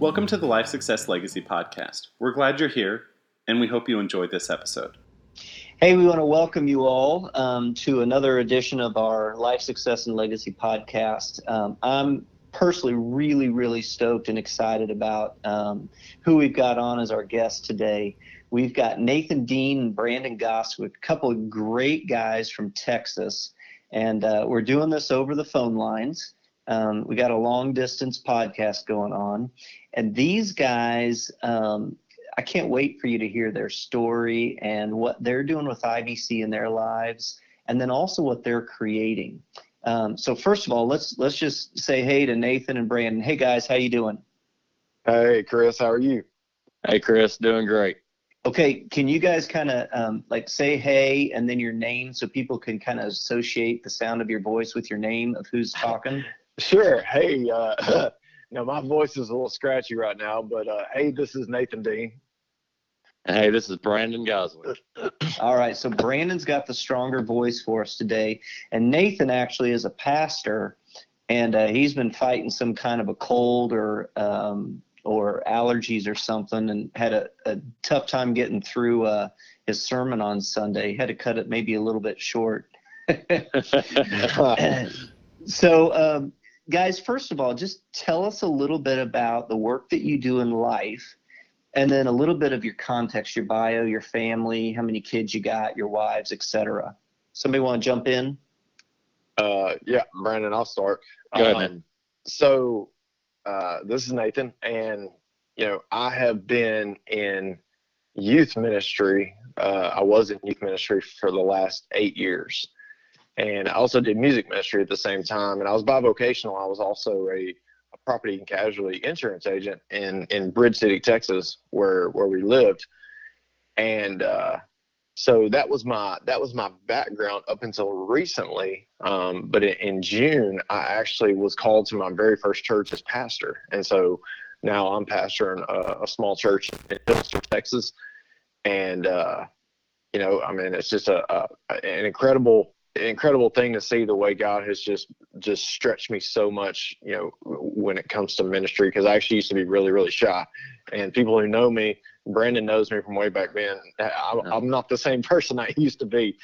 Welcome to the Life Success Legacy Podcast. We're glad you're here, and we hope you enjoyed this episode. Hey, we want to welcome you all um, to another edition of our Life Success and Legacy podcast. Um, I'm personally really, really stoked and excited about um, who we've got on as our guest today. We've got Nathan Dean and Brandon Goswick a couple of great guys from Texas, and uh, we're doing this over the phone lines. Um, we got a long distance podcast going on, and these guys, um, I can't wait for you to hear their story and what they're doing with IBC in their lives, and then also what they're creating. Um, so first of all, let's let's just say hey to Nathan and Brandon. Hey guys, how you doing? Hey Chris, how are you? Hey Chris, doing great. Okay, can you guys kind of um, like say hey and then your name so people can kind of associate the sound of your voice with your name of who's talking? Sure. Hey, uh, now my voice is a little scratchy right now, but uh, hey, this is Nathan Dean. Hey, this is Brandon Goswick. All right, so Brandon's got the stronger voice for us today, and Nathan actually is a pastor, and uh, he's been fighting some kind of a cold or um, or allergies or something, and had a, a tough time getting through uh, his sermon on Sunday. He had to cut it maybe a little bit short. so, um, guys, first of all, just tell us a little bit about the work that you do in life, and then a little bit of your context, your bio, your family, how many kids you got, your wives, etc. Somebody want to jump in? Uh, yeah, Brandon, I'll start. Go ahead, Um, man. So, uh, this is Nathan, and you know, I have been in youth ministry. Uh, I was in youth ministry for the last eight years, and I also did music ministry at the same time. And I was bivocational. I was also a, a property and casualty insurance agent in in Bridge City, Texas, where where we lived. And uh, so that was my that was my background up until recently. Um, but in, in June, I actually was called to my very first church as pastor, and so now I'm pastoring a, a small church in Texas, and uh, you know, I mean, it's just a, a an incredible incredible thing to see the way God has just just stretched me so much, you know, when it comes to ministry. Because I actually used to be really really shy, and people who know me, Brandon knows me from way back then. I'm, I'm not the same person I used to be.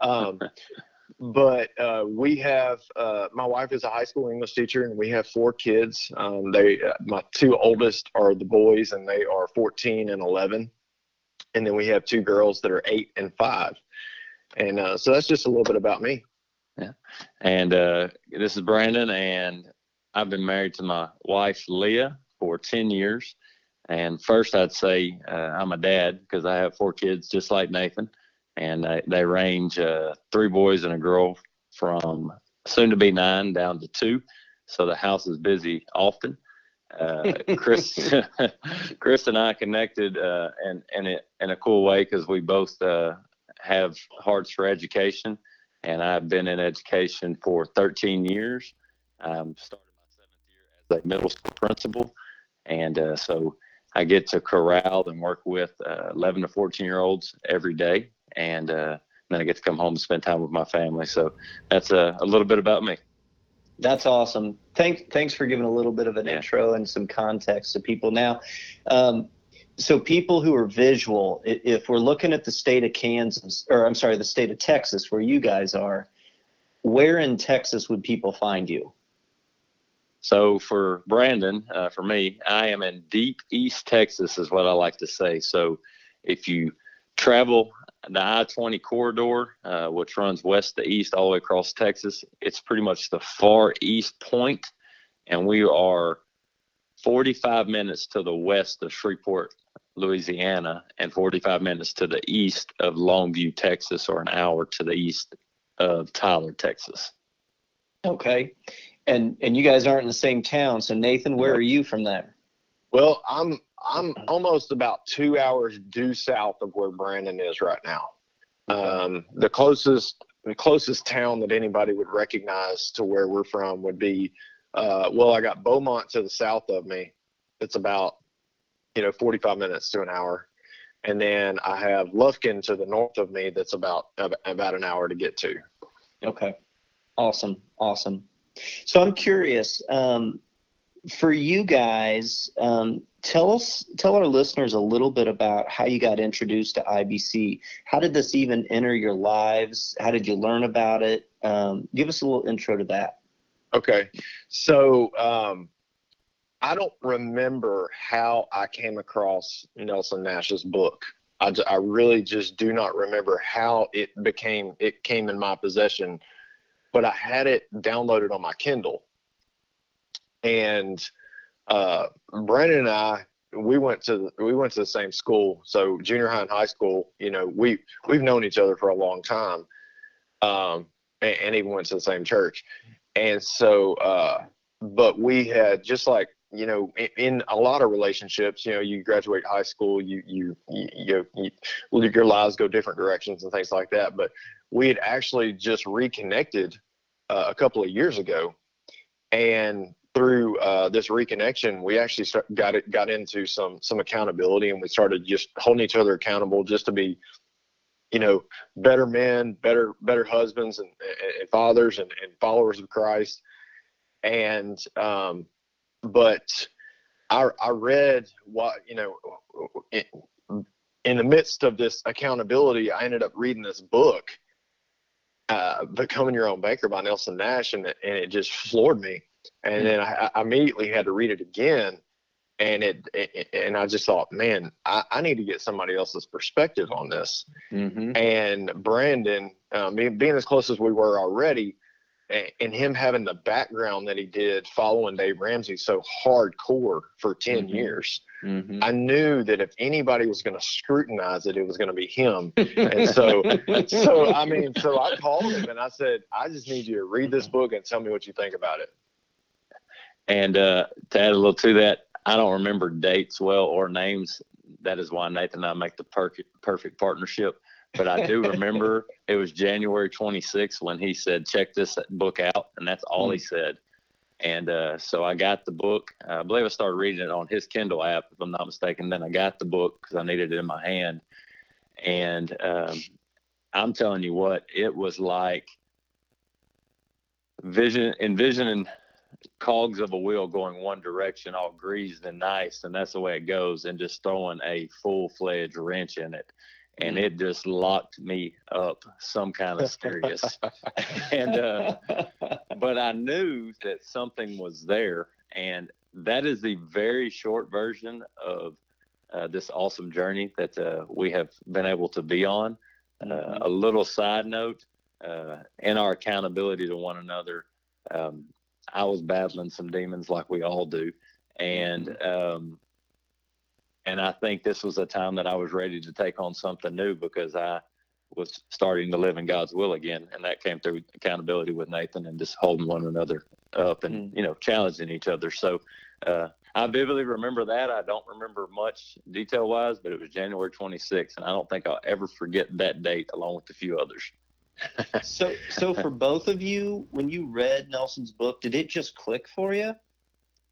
Um, but uh, we have uh, my wife is a high school English teacher, and we have four kids. Um, they uh, my two oldest are the boys, and they are 14 and 11, and then we have two girls that are eight and five. And uh, so that's just a little bit about me. Yeah. And uh, this is Brandon, and I've been married to my wife Leah for 10 years. And first, I'd say uh, I'm a dad because I have four kids, just like Nathan, and they, they range uh, three boys and a girl from soon to be nine down to two. So the house is busy often. Uh, Chris, Chris and I connected uh, in in, it, in a cool way because we both uh, have hearts for education, and I've been in education for 13 years. Um, started my seventh year as a middle school principal, and uh, so I get to corral and work with uh, 11 to 14 year olds every day, and uh, then I get to come home and spend time with my family. So that's a, a little bit about me. That's awesome. Thanks, thanks for giving a little bit of an Yeah. intro and some context to people. Now, um, so people who are visual, if we're looking at the state of Kansas, or I'm sorry, the state of Texas, where you guys are, where in Texas would people find you? So for Brandon, uh, for me, I am in deep East Texas, is what I like to say. So if you travel the I 20 corridor, uh, which runs west to east all the way across Texas, it's pretty much the far east point, and we are 45 minutes to the west of Shreveport, Louisiana, and 45 minutes to the east of Longview, Texas, or an hour to the east of Tyler, Texas. Okay. And and you guys aren't in the same town. So Nathan, where are you from there? Well, I'm I'm almost about two hours due south of where Brandon is right now. Um, the closest the closest town that anybody would recognize to where we're from would be uh, well, I got Beaumont to the south of me. It's about you know 45 minutes to an hour, and then I have Lufkin to the north of me. That's about about an hour to get to. Okay. Awesome. Awesome. So I'm curious. Um, for you guys, um, tell us, tell our listeners a little bit about how you got introduced to IBC. How did this even enter your lives? How did you learn about it? Um, give us a little intro to that. Okay, so um, I don't remember how I came across Nelson Nash's book. I, I really just do not remember how it became it came in my possession, but I had it downloaded on my Kindle, and uh, Brandon and I we went to we went to the same school, so junior high and high school. You know, we we've known each other for a long time, um, and, and even went to the same church, and so. Uh, but we had just like you know, in, in, a lot of relationships, you know, you graduate high school, you you you, you, you your lives go different directions and things like that. But we had actually just reconnected uh, a couple of years ago, and through uh, this reconnection, we actually start, got it got into some some accountability, and we started just holding each other accountable, just to be, you know, better men, better better husbands and, and fathers and, and followers of Christ, and um, but I, I read what you know in, in the midst of this accountability i ended up reading this book uh, becoming your own banker by nelson nash and, and it just floored me. And mm-hmm. then I, I, immediately had to read it again and it, it and i just thought man I, I, need to get somebody else's perspective on this mm-hmm. and brandon um, being, being as close as we were already and him having the background that he did following Dave Ramsey so hardcore for 10 mm-hmm. years, mm-hmm. I knew that if anybody was going to scrutinize it, it was going to be him. and so, so, I mean, so I called him and I said, I just need you to read this book and tell me what you think about it. And uh, to add a little to that, I don't remember dates well or names. That is why Nathan and I make the perfect, perfect partnership but I do remember it was January 26th when he said, check this book out. And that's all mm. he said. And uh, so I got the book. I believe I started reading it on his Kindle app, if I'm not mistaken. Then I got the book because I needed it in my hand. And um, I'm telling you what, it was like vision, envisioning cogs of a wheel going one direction, all greased and nice. And that's the way it goes. And just throwing a full fledged wrench in it and mm. it just locked me up some kind of serious and uh, but i knew that something was there and that is the very short version of uh, this awesome journey that uh, we have been able to be on uh, mm-hmm. a little side note uh, in our accountability to one another um, i was battling some demons like we all do and mm-hmm. um, and I think this was a time that I was ready to take on something new because I was starting to live in God's will again, and that came through accountability with Nathan and just holding one another up and mm. you know challenging each other. So uh, I vividly remember that. I don't remember much detail wise, but it was January 26th, and I don't think I'll ever forget that date along with a few others. So, so for both of you, when you read Nelson's book, did it just click for you?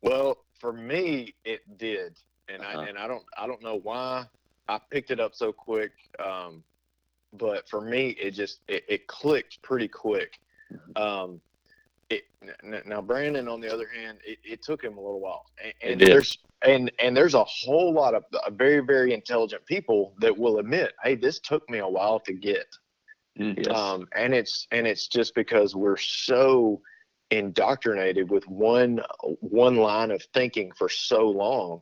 Well, for me, it did and uh-huh. I and I don't I don't know why I picked it up so quick. Um, but for me, it just it, it clicked pretty quick. Mm-hmm. Um, it, now Brandon, on the other hand, it, it took him a little while, and, and there's and and there's a whole lot of uh, very very intelligent people that will admit, hey, this took me a while to get. Yes. Um, and it's and it's just because we're so indoctrinated with one one line of thinking for so long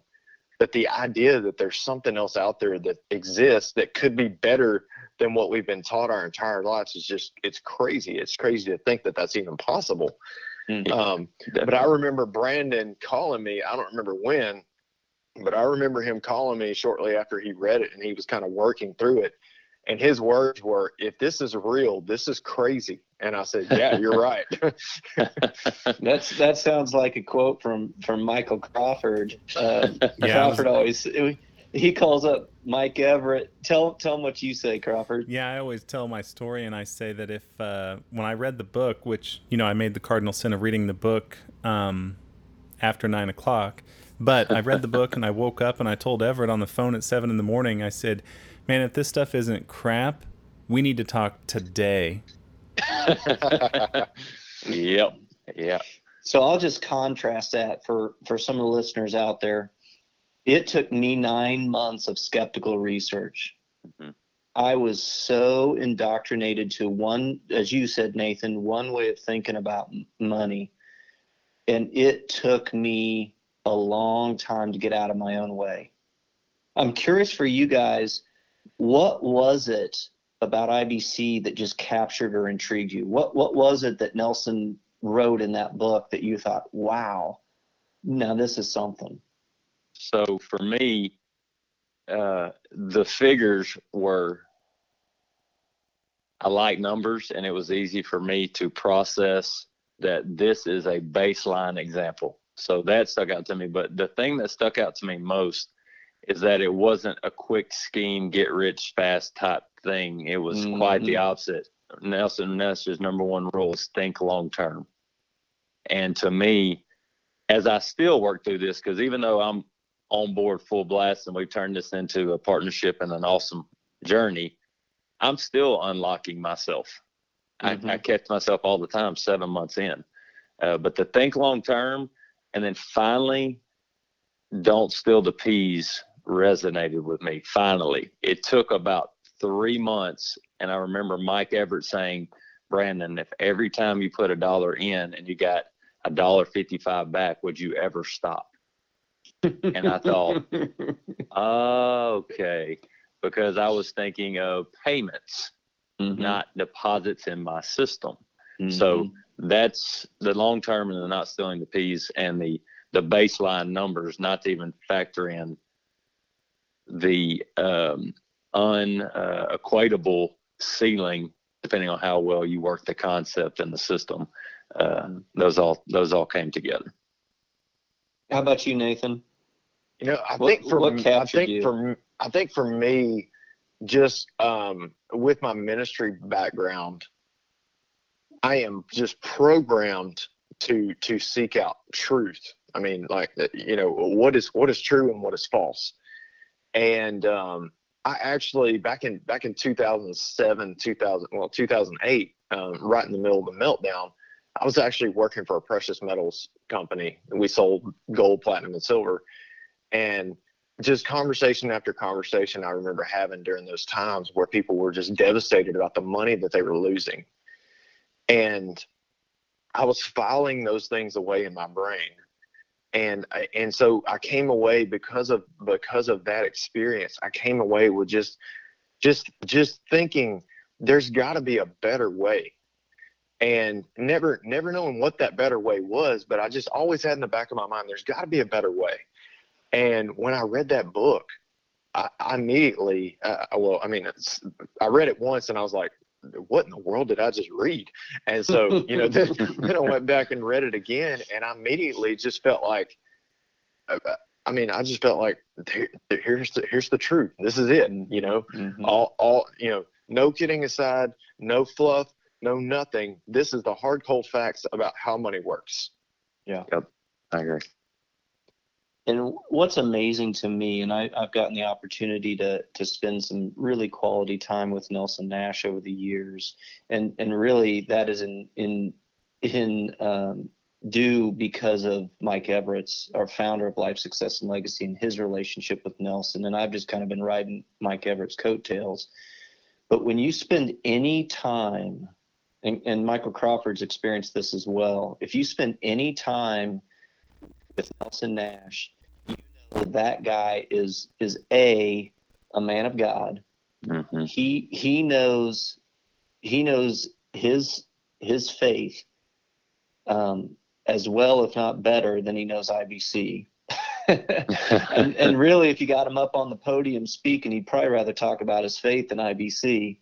that the idea that there's something else out there that exists that could be better than what we've been taught our entire lives is just it's crazy it's crazy to think that that's even possible mm-hmm. um, but i remember brandon calling me i don't remember when but i remember him calling me shortly after he read it and he was kind of working through it and his words were, "If this is real, this is crazy." And I said, "Yeah, you're right." That's that sounds like a quote from from Michael Crawford. Uh, yeah, Crawford was, always he calls up Mike Everett. Tell tell him what you say, Crawford. Yeah, I always tell my story, and I say that if uh, when I read the book, which you know I made the cardinal sin of reading the book um, after nine o'clock, but I read the book and I woke up and I told Everett on the phone at seven in the morning. I said man, if this stuff isn't crap, we need to talk today. yep. Yeah. So I'll just contrast that for for some of the listeners out there. It took me nine months of skeptical research. Mhm. I was so indoctrinated to one, as you said, Nathan, one way of thinking about money. And it took me a long time to get out of my own way. I'm curious for you guys, what was it about IBC that just captured or intrigued you? What what was it that Nelson wrote in that book that you thought, wow, now this is something? So for me, uh, the figures were, I like numbers, and it was easy for me to process that this is a baseline example. So that stuck out to me. But the thing that stuck out to me most is that it wasn't a quick scheme, get rich fast type thing. It was quite the Mhm. opposite. Nelson Nash's number one rule is think long term. And to me, as I still work through this, because even though I'm on board full blast and we've turned this into a partnership and an awesome journey, I'm still unlocking myself. I, I Mhm. catch myself all the time, seven months in. Uh, but to think long term and then finally don't steal the peas resonated with me. Finally, it took about three months. And I remember Mike Everett saying, Brandon, if every time you put a dollar in and you got a dollar 55 back, would you ever stop? And I thought, okay, because I was thinking of payments, Mhm. not deposits in my system. So Mhm. that's the long term and the not stealing the peas and the the baseline numbers, not to even factor in the um, unequatable ceiling, depending on how well you work the concept and the system. Uh, those all those all came together. how about you, Nathan? You know, I What- think for what m- I think you? for m- I think for me, just um, with my ministry background, I am just programmed to to seek out truth. I mean, like uh, you know, what is what is true and what is false. And um, I actually back in back in 2007, 2000, well, 2008, um, right in the middle of the meltdown, I was actually working for a precious metals company. We sold gold, platinum, and silver. And just conversation after conversation, I remember having during those times where people were just devastated about the money that they were losing. And I was filing those things away in my brain. And and so I came away because of because of that experience. I came away with just just just thinking there's got to be a better way and never never knowing what that better way was but i just always had in the back of my mind there's got to be a better way and when i read that book i, I immediately uh, well i mean i read it once and i was like what in the world did i just read and so you know then, then i went back and read it again and i immediately just felt like uh, i mean i just felt like here, here's the here's the truth this is it you know Mhm. all all you know no kidding aside no fluff no nothing this is the hard cold facts about how money works Yeah. Yep. I agree. And what's amazing to me, and I, I've gotten the opportunity to to spend some really quality time with Nelson Nash over the years, and and really that is in in in um, due because of Mike Everett's, our founder of Life Success and Legacy, and his relationship with Nelson. And I've just kind of been riding Mike Everett's coattails. But when you spend any time, and, and Michael Crawford's experienced this as well, if you spend any time with Nelson Nash, know that guy is is a a man of God. hmm He he knows he knows his his faith um, as well, if not better, than he knows IBC. and, and really, if you got him up on the podium speaking, he'd probably rather talk about his faith than IBC.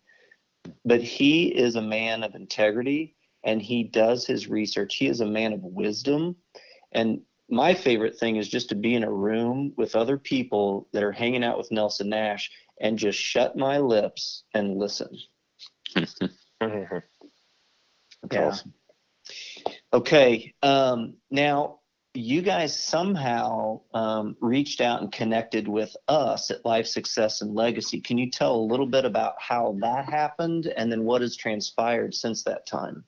But he is a man of integrity and he does his research. He is a man of wisdom. And my favorite thing is just to be in a room with other people that are hanging out with Nelson Nash and just shut my lips and listen. That's Yeah. awesome. Okay. Um, now, you guys somehow um, reached out and connected with us at Life Success and Legacy. Can you tell a little bit about how that happened and then what has transpired since that time?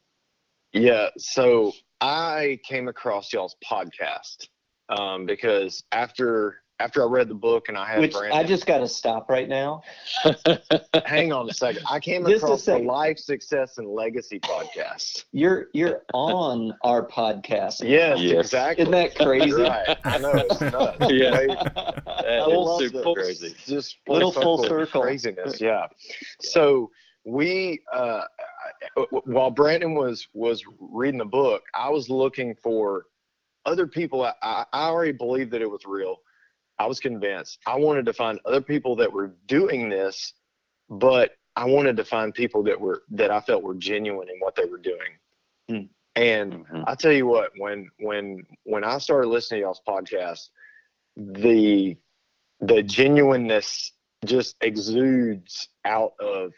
yeah so I came across y'all's podcast um, because after after I read the book and I had Which Brandon, I just got to stop right now. hang on a second. I came Just across the second. Life Success and Legacy podcast. You're you're on our podcast. Yes, Yes. exactly. Isn't that crazy? Right. I know it's nuts. Yeah. Right? That I is super the- crazy. Just Little full circle circle. craziness. Yeah. So we, uh, I- while Brandon was was reading the book, I was looking for other people. I, I already believed that it was real. I was convinced. I wanted to find other people that were doing this, but I wanted to find people that were that I felt were genuine in what they were doing. Hmm. And Mhm. I tell you what, when when when I started listening to y'all's podcast, the the genuineness just exudes out of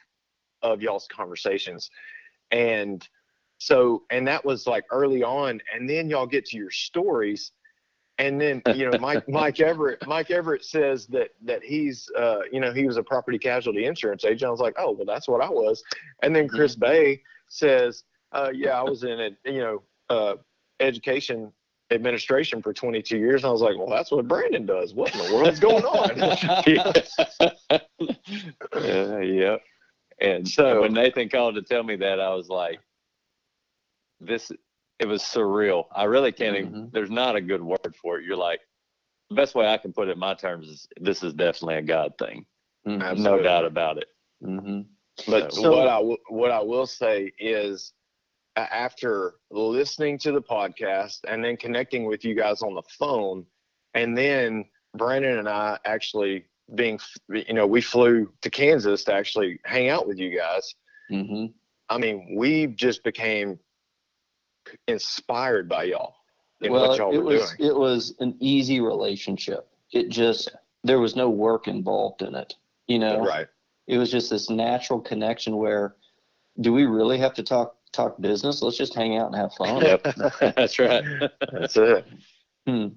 of y'all's conversations. And so and that was like early on, and then y'all get to your stories. And then you know Mike Mike Everett Mike Everett says that that he's uh, you know he was a property casualty insurance agent. I was like, oh well, that's what I was. And then Chris Bay says, uh, yeah, I was in a you know uh, education administration for 22 years. And I was like, well, that's what Brandon does. What in the world's going on? uh, yeah. And So- so when Nathan called to tell me that, I was like, this, it was surreal. I really can't, even, Mhm. there's not a good word for it. You're like, the best way I can put it in my terms is this is definitely a God thing. No doubt about it. Mm-hmm. But So- what I w- what I will say is, a- after listening to the podcast and then connecting with you guys on the phone, and then Brandon and I actually being, you know, we flew to Kansas to actually hang out with you guys. Mm-hmm. I mean, we just became inspired by y'all in well, what y'all it were was doing. it was an easy relationship. It just there was no work involved in it. You know, Right. it was just this natural connection where do we really have to talk talk business? Let's just hang out and have fun. Yep. That's right. That's it. Hmm.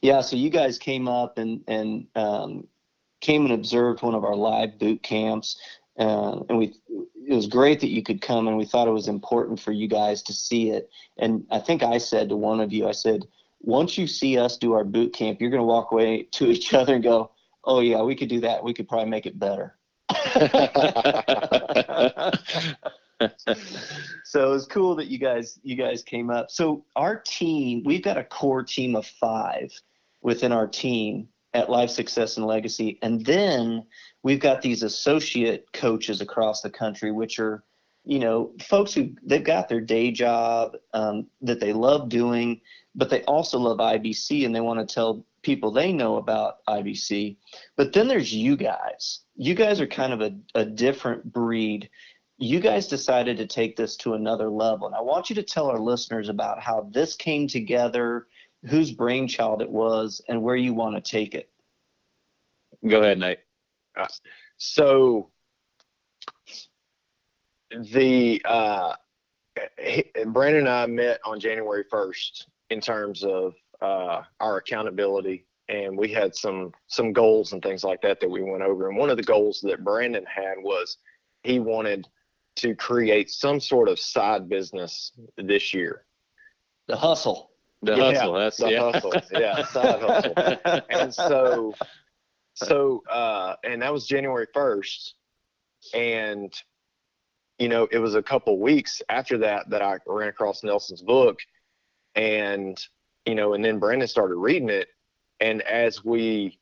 Yeah, so you guys came up and and um, came and observed one of our live boot camps, uh, and we it was great that you could come, and we thought it was important for you guys to see it. And I think I said to one of you, I said, once you see us do our boot camp, you're going to walk away to each other and go, "Oh yeah, we could do that. We could probably make it better." so it was cool that you guys you guys came up. So our team, we've got a core team of five within our team at Life Success and Legacy, and then we've got these associate coaches across the country, which are you know folks who they've got their day job um, that they love doing, but they also love IBC and they want to tell people they know about IBC. But then there's you guys. You guys are kind of a, a different breed you guys decided to take this to another level. And I want you to tell our listeners about how this came together, whose brainchild it was, and where you want to take it. Go ahead, Nate. So the uh, Brandon and I met on January 1st in terms of uh, our accountability, and we had some some goals and things like that that we went over. And one of the goals that Brandon had was he wanted to create some sort of side business this year. The hustle. The Yeah, hustle. That's the yeah. hustle. Yeah, side hustle. and so so uh and that was january 1st and you know it was a couple weeks after that that i ran across nelson's book and you know and then brandon started reading it and as we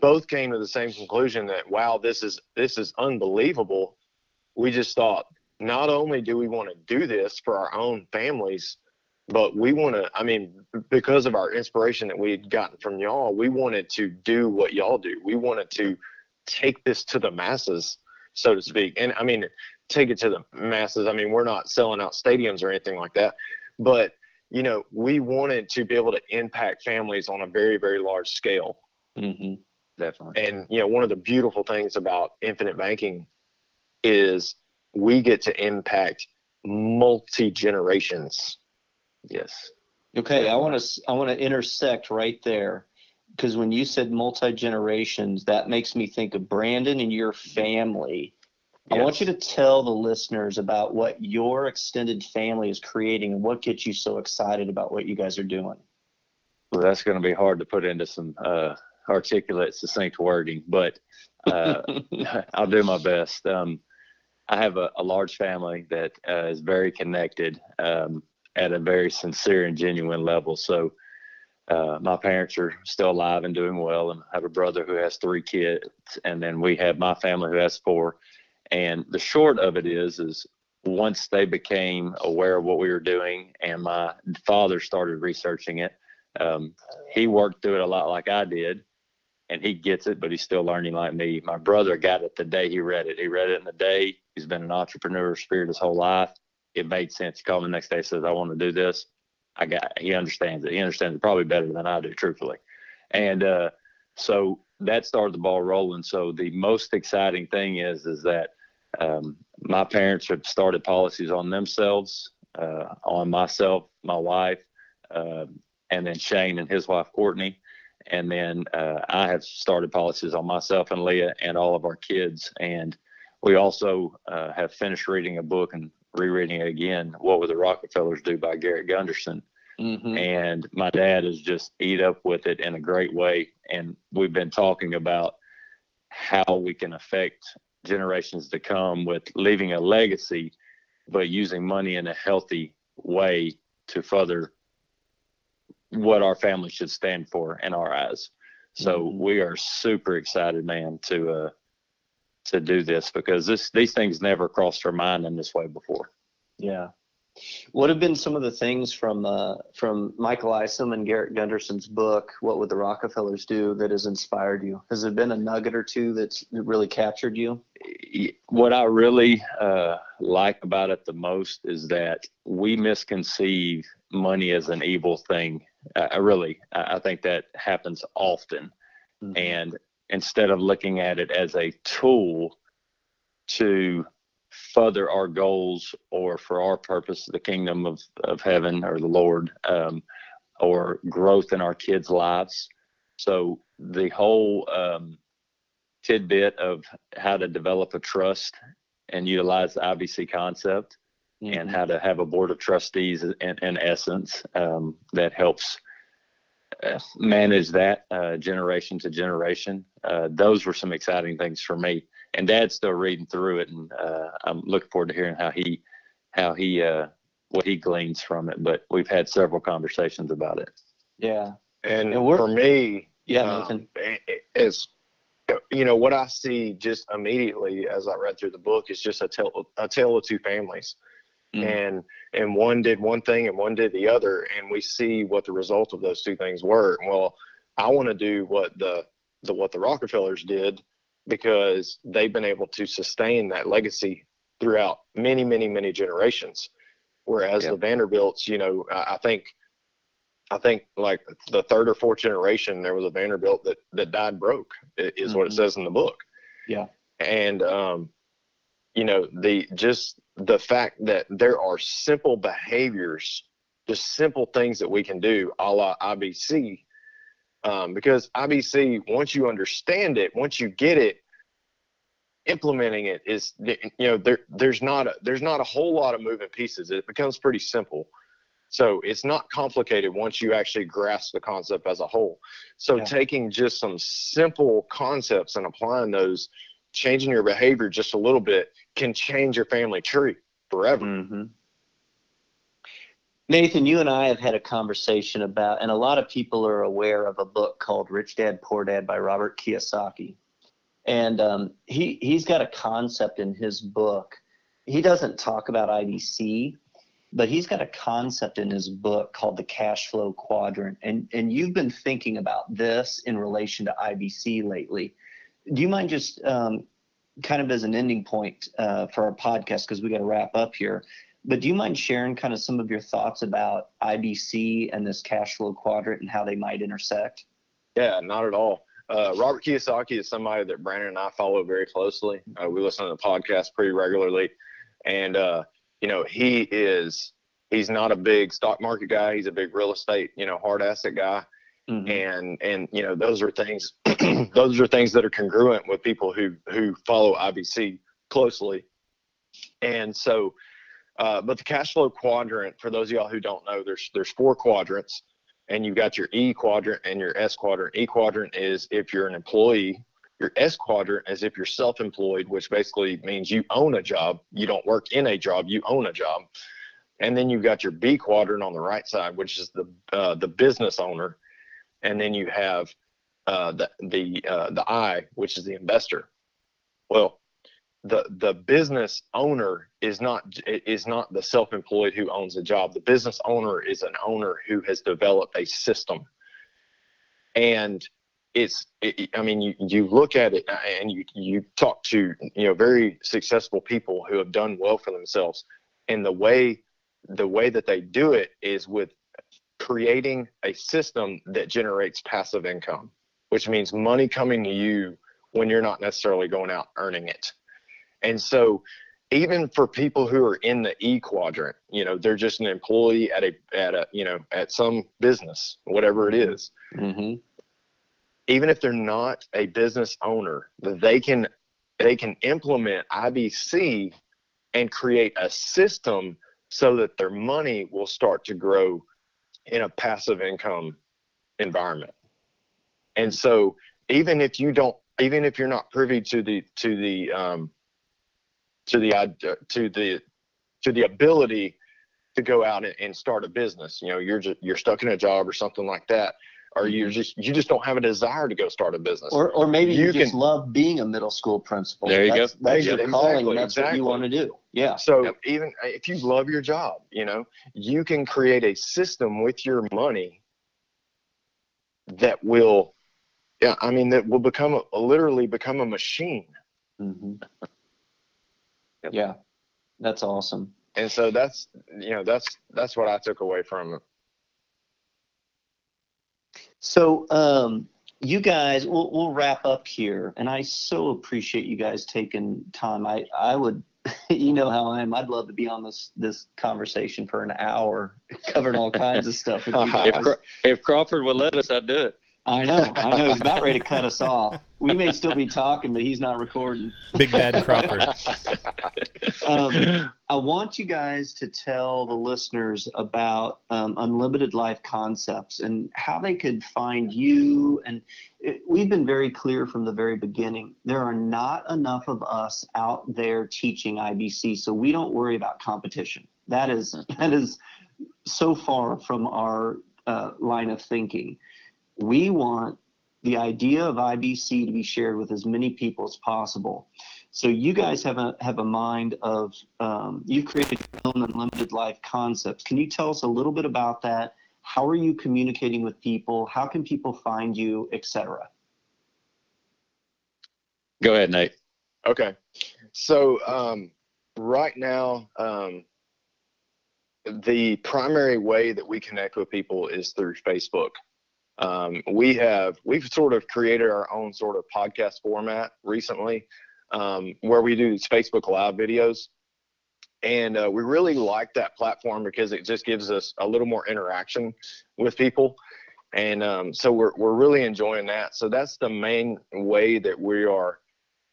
both came to the same conclusion that wow this is this is unbelievable we just thought not only do we want to do this for our own families but we want to i mean because of our inspiration that we had gotten from y'all we wanted to do what y'all do. We wanted to take this to the masses so to speak. And i mean take it to the masses. I mean we're not selling out stadiums or anything like that. But you know we wanted to be able to impact families on a very very large scale. Mm-hmm. Definitely. and you know one of the beautiful things about infinite banking is we get to impact multi generations Yes. Okay, I want to I want to intersect right there because when you said multi generations, that makes me think of Brandon and your family I want you to tell the listeners about what your extended family is creating and what gets you so excited about what you guys are doing. Well, that's going to be hard to put into some uh, articulate, succinct wording, but uh, I'll do my best. Um, I have a, a, large family that uh, is very connected um, at a very sincere and genuine level. So, uh, my parents are still alive and doing well, and I have a brother who has three kids, and then we have my family who has four. And the short of it is, is once they became aware of what we were doing, and my father started researching it, um, he worked through it a lot like I did, and he gets it, but he's still learning like me. My brother got it the day he read it. He read it in the day. He's been an entrepreneur spirit his whole life. It made sense. He called me the next day, says, "I want to do this." I got he understands it. He understands it probably better than I do, truthfully. And uh, so that started the ball rolling. So the most exciting thing is is that um, my parents have started policies on themselves, uh, on myself, my wife, uh, and then Shane and his wife Courtney. And then uh, I have started policies on myself and Leah and all of our kids. And we also uh, have finished reading a book and rereading it again, What Would the Rockefellers Do by Garrett Gunderson. Mm-hmm. And my dad has just eat up with it in a great way. And we've been talking about how we can affect generations to come with leaving a legacy, but using money in a healthy way to further what our family should stand for in our eyes. So mm-hmm. we are super excited, man, to uh, to do this because this these things never crossed our mind in this way before. Yeah. What have been some of the things from uh, from Michael Isom and Garrett Gunderson's book, What Would the Rockefellers Do, that has inspired you? Has there been a nugget or two that's really captured you? What I really uh, like about it the most is that we misconceive money as an evil thing. I really, I think that happens often. Mm-hmm. And instead of looking at it as a tool to further our goals or for our purpose, the kingdom of, of heaven or the Lord, um, or growth in our kids' lives. So the whole um, tidbit of how to develop a trust and utilize the IBC concept mm-hmm. and how to have a board of trustees in, in essence um, that helps manage that uh, generation to generation. Uh, those were some exciting things for me and Dad's still reading through it, and uh, I'm looking forward to hearing how he how he uh, what he gleans from it. But we've had several conversations about it. Yeah, and, and for me, yeah, um, it's you know what I see just immediately as I read through the book is just a tale a tale of two families. Mm. And and one did one thing and one did the other, and we see what the result of those two things were. Well, I want to do what the the what the Rockefellers did, because they've been able to sustain that legacy throughout many, many, many generations. Whereas yep. the Vanderbilts, you know, I, I think, I think like the third or fourth generation, there was a Vanderbilt that that died broke, is mm-hmm. what it mm-hmm. says in the book. Yeah, and um, you know, the just the fact that there are simple behaviors, just simple things that we can do, a la IBC, um, because IBC, once you understand it, once you get it, implementing it is you know there there's not a there's not a whole lot of moving pieces. It becomes pretty simple. So it's not complicated once you actually grasp the concept as a whole. So yeah. taking just some simple concepts and applying those, changing your behavior just a little bit can change your family tree forever. Mm-hmm. Nathan, you and I have had a conversation about, and a lot of people are aware of a book called Rich Dad Poor Dad by Robert Kiyosaki. And um, he, he's got a concept in his book. He doesn't talk about IBC, but he's got a concept in his book called the cash flow quadrant. And, and you've been thinking about this in relation to IBC lately. Do you mind just um, kind of as an ending point uh, for our podcast, because we got to wrap up here? But do you mind sharing kind of some of your thoughts about IBC and this cash flow quadrant and how they might intersect? Yeah, not at all. Uh, Robert Kiyosaki is somebody that Brandon and I follow very closely. Uh, we listen to the podcast pretty regularly, and uh, you know he is he's not a big stock market guy. He's a big real estate, you know, hard asset guy. Mm-hmm. And and you know those are things those are things that are congruent with people who who follow IBC closely. And so, uh, but the cash flow quadrant, for those of y'all who don't know, there's there's four quadrants, and you've got your E quadrant and your S quadrant. E quadrant is if you're an employee. Your S quadrant is if you're self-employed, which basically means you own a job. You don't work in a job, you own a job. And then you've got your B quadrant on the right side, which is the uh, the business owner, and then you have uh, the the uh, the I, which is the investor. Well, the the business owner is not is not the self-employed who owns a job. The business owner is an owner who has developed a system. And it's it, i mean you you look at it and you you talk to you know very successful people who have done well for themselves. And the way the way that they do it is with creating a system that generates passive income which means money coming to you when you're not necessarily going out earning it and so even for people who are in the E quadrant, you know, they're just an employee at a at a you know at some business, whatever it is. Mm-hmm. Even if they're not a business owner, they can they can implement IBC and create a system so that their money will start to grow in a passive income environment. And so even if you don't even if you're not privy to the to the um, to the uh, to the to the ability to go out and, and start a business. You know, you're just you're stuck in a job or something like that, or you Mm-hmm. just you just don't have a desire to go start a business. Or, or maybe you, You just can- love being a middle school principal. There you that's, go. That's Yeah, your calling. exactly, That's what you want to do. Yeah. so Yep. even if you love your job, you know, you can create a system with your money that will, yeah, I mean, that will become a, literally become a machine. Mm-hmm. Yep. Yeah. That's awesome. And so that's you know that's that's what I took away from it. So, um, you guys, we'll, we'll wrap up here, and I so appreciate you guys taking time. I, I would, you know how I am. I'd love to be on this this conversation for an hour, covering all kinds of stuff. With you If If, if Crawford would let us, I'd do it. I know, I know. He's about ready to cut us off. We may still be talking, but he's not recording. Big Bad Crawford. Um, I want you guys to tell the listeners about um, Unlimited Life Concepts and how they could find you. And it, we've been very clear from the very beginning there are not enough of us out there teaching IBC, so we don't worry about competition. That is that is so far from our uh, line of thinking. We want the idea of IBC to be shared with as many people as possible. So you guys have a have a mind of um, you've created your own unlimited life concepts. Can you tell us a little bit about that? How are you communicating with people? How can people find you, etc. Go ahead, Nate. Okay. So um, right now, um, the primary way that we connect with people is through Facebook. Um, we have we've sort of created our own sort of podcast format recently, um, where we do these Facebook Live videos, and uh, we really like that platform because it just gives us a little more interaction with people, and um, so we're we're really enjoying that. So that's the main way that we are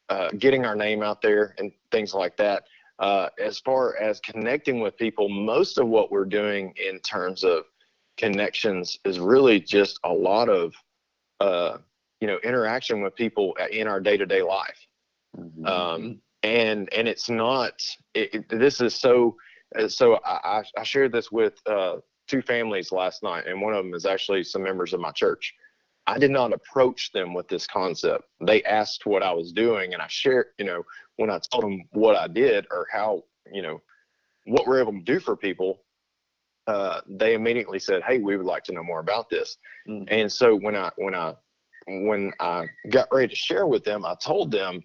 uh, getting our name out there and things like that. Uh, as far as connecting with people, most of what we're doing in terms of connections is really just a lot of, uh, you know, interaction with people in our day-to-day life. Um, and and it's not. It, it- this is so. uh, So I, I I shared this with uh, two families last night, and one of them is actually some members of my church. I did not approach them with this concept. They asked what I was doing, and I shared, you know, when I told them what I did or how, you know, what we're able to do for people, uh, they immediately said, "Hey, we would like to know more about this." Mhm. And so when I when I when I got ready to share with them, I told them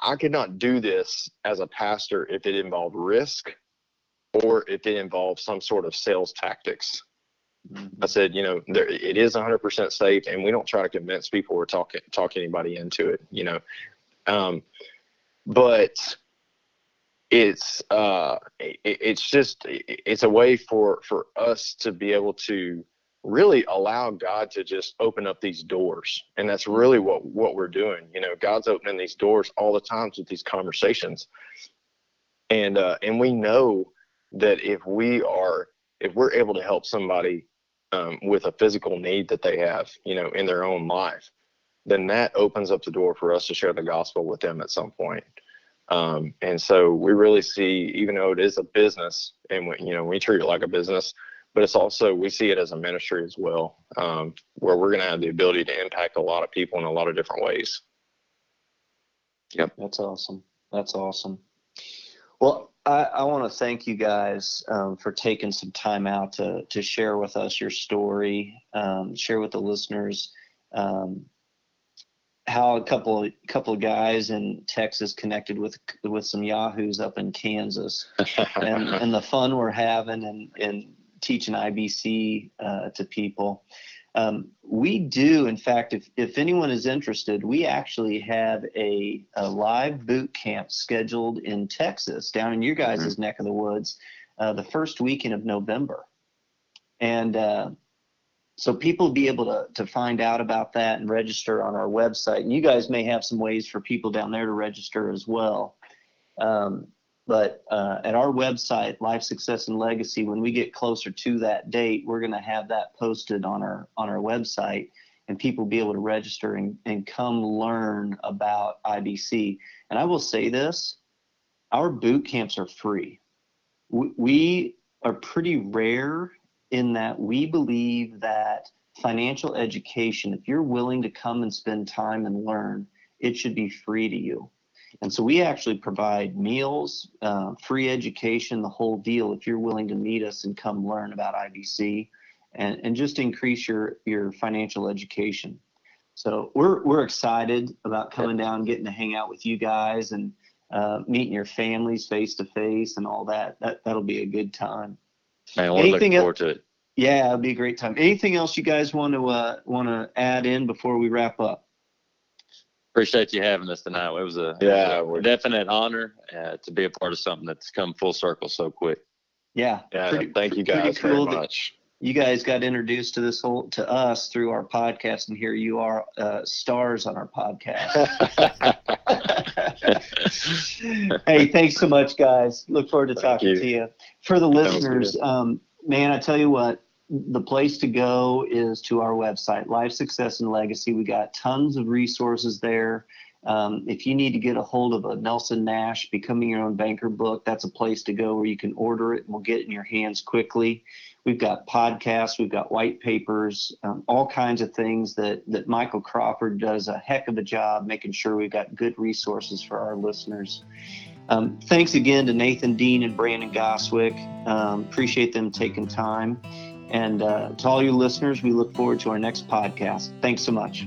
I could not do this as a pastor if it involved risk or if it involved some sort of sales tactics. I said, you know, there, it is 100% safe, and we don't try to convince people or talk talk anybody into it, you know. Um, but it's uh, it, it's just it's a way for for us to be able to really allow God to just open up these doors. And that's really what, what we're doing. You know, God's opening these doors all the times with these conversations. And, uh, and we know that if we are, if we're able to help somebody um, with a physical need that they have, you know, in their own life, then that opens up the door for us to share the gospel with them at some point. Um, and so we really see, even though it is a business, and we, you know we treat it like a business, but it's also we see it as a ministry as well, um, where we're going to have the ability to impact a lot of people in a lot of different ways. Yep, that's awesome. That's awesome. Well, I, I want to thank you guys um, for taking some time out to to share with us your story, um, share with the listeners um, how a couple of couple of guys in Texas connected with with some yahoos up in Kansas, and and the fun we're having and and teaching IBC uh, to people. Um, we do, in fact, if, if anyone is interested, we actually have a, a live boot camp scheduled in Texas, down in your guys' mm-hmm. neck of the woods, uh, the first weekend of November. And uh, so people be able to, to find out about that and register on our website. And you guys may have some ways for people down there to register as well. Um, but uh, at our website, Life Success and Legacy, when we get closer to that date, we're going to have that posted on our on our website, and people be able to register and, and come learn about IBC. And I will say this: our boot camps are free. We, we are pretty rare in that we believe that financial education, if you're willing to come and spend time and learn, it should be free to you. And so we actually provide meals, uh, free education, the whole deal. If you're willing to meet us and come learn about IBC, and, and just increase your your financial education. So we're we're excited about coming down, getting to hang out with you guys, and uh, meeting your families face to face, and all that. That that'll be a good time. Man, we're looking forward to it. Yeah, it'll be a great time. Anything else you guys want to uh, want to add in before we wrap up? appreciate you having us tonight. It was a, yeah, it was a definite honor uh, to be a part of something that's come full circle so quick. Yeah. Yeah. Pretty, thank you guys cool very much. You guys got introduced to this whole to us through our podcast, and here you are, uh, stars on our podcast. hey, thanks so much, guys. Look forward to talking you. to you. For the listeners, um, man, I tell you what, the place to go is to our website, Life Success and Legacy. We got tons of resources there. Um, if you need to get a hold of a Nelson Nash Becoming Your Own Banker book, that's a place to go where you can order it and we'll get it in your hands quickly. We've got podcasts, we've got white papers, um, all kinds of things that, that Michael Crawford does a heck of a job making sure we've got good resources for our listeners. Um, thanks again to Nathan Dean and Brandon Goswick. Um, appreciate them taking time. And uh, to all you listeners, we look forward to our next podcast. Thanks so much.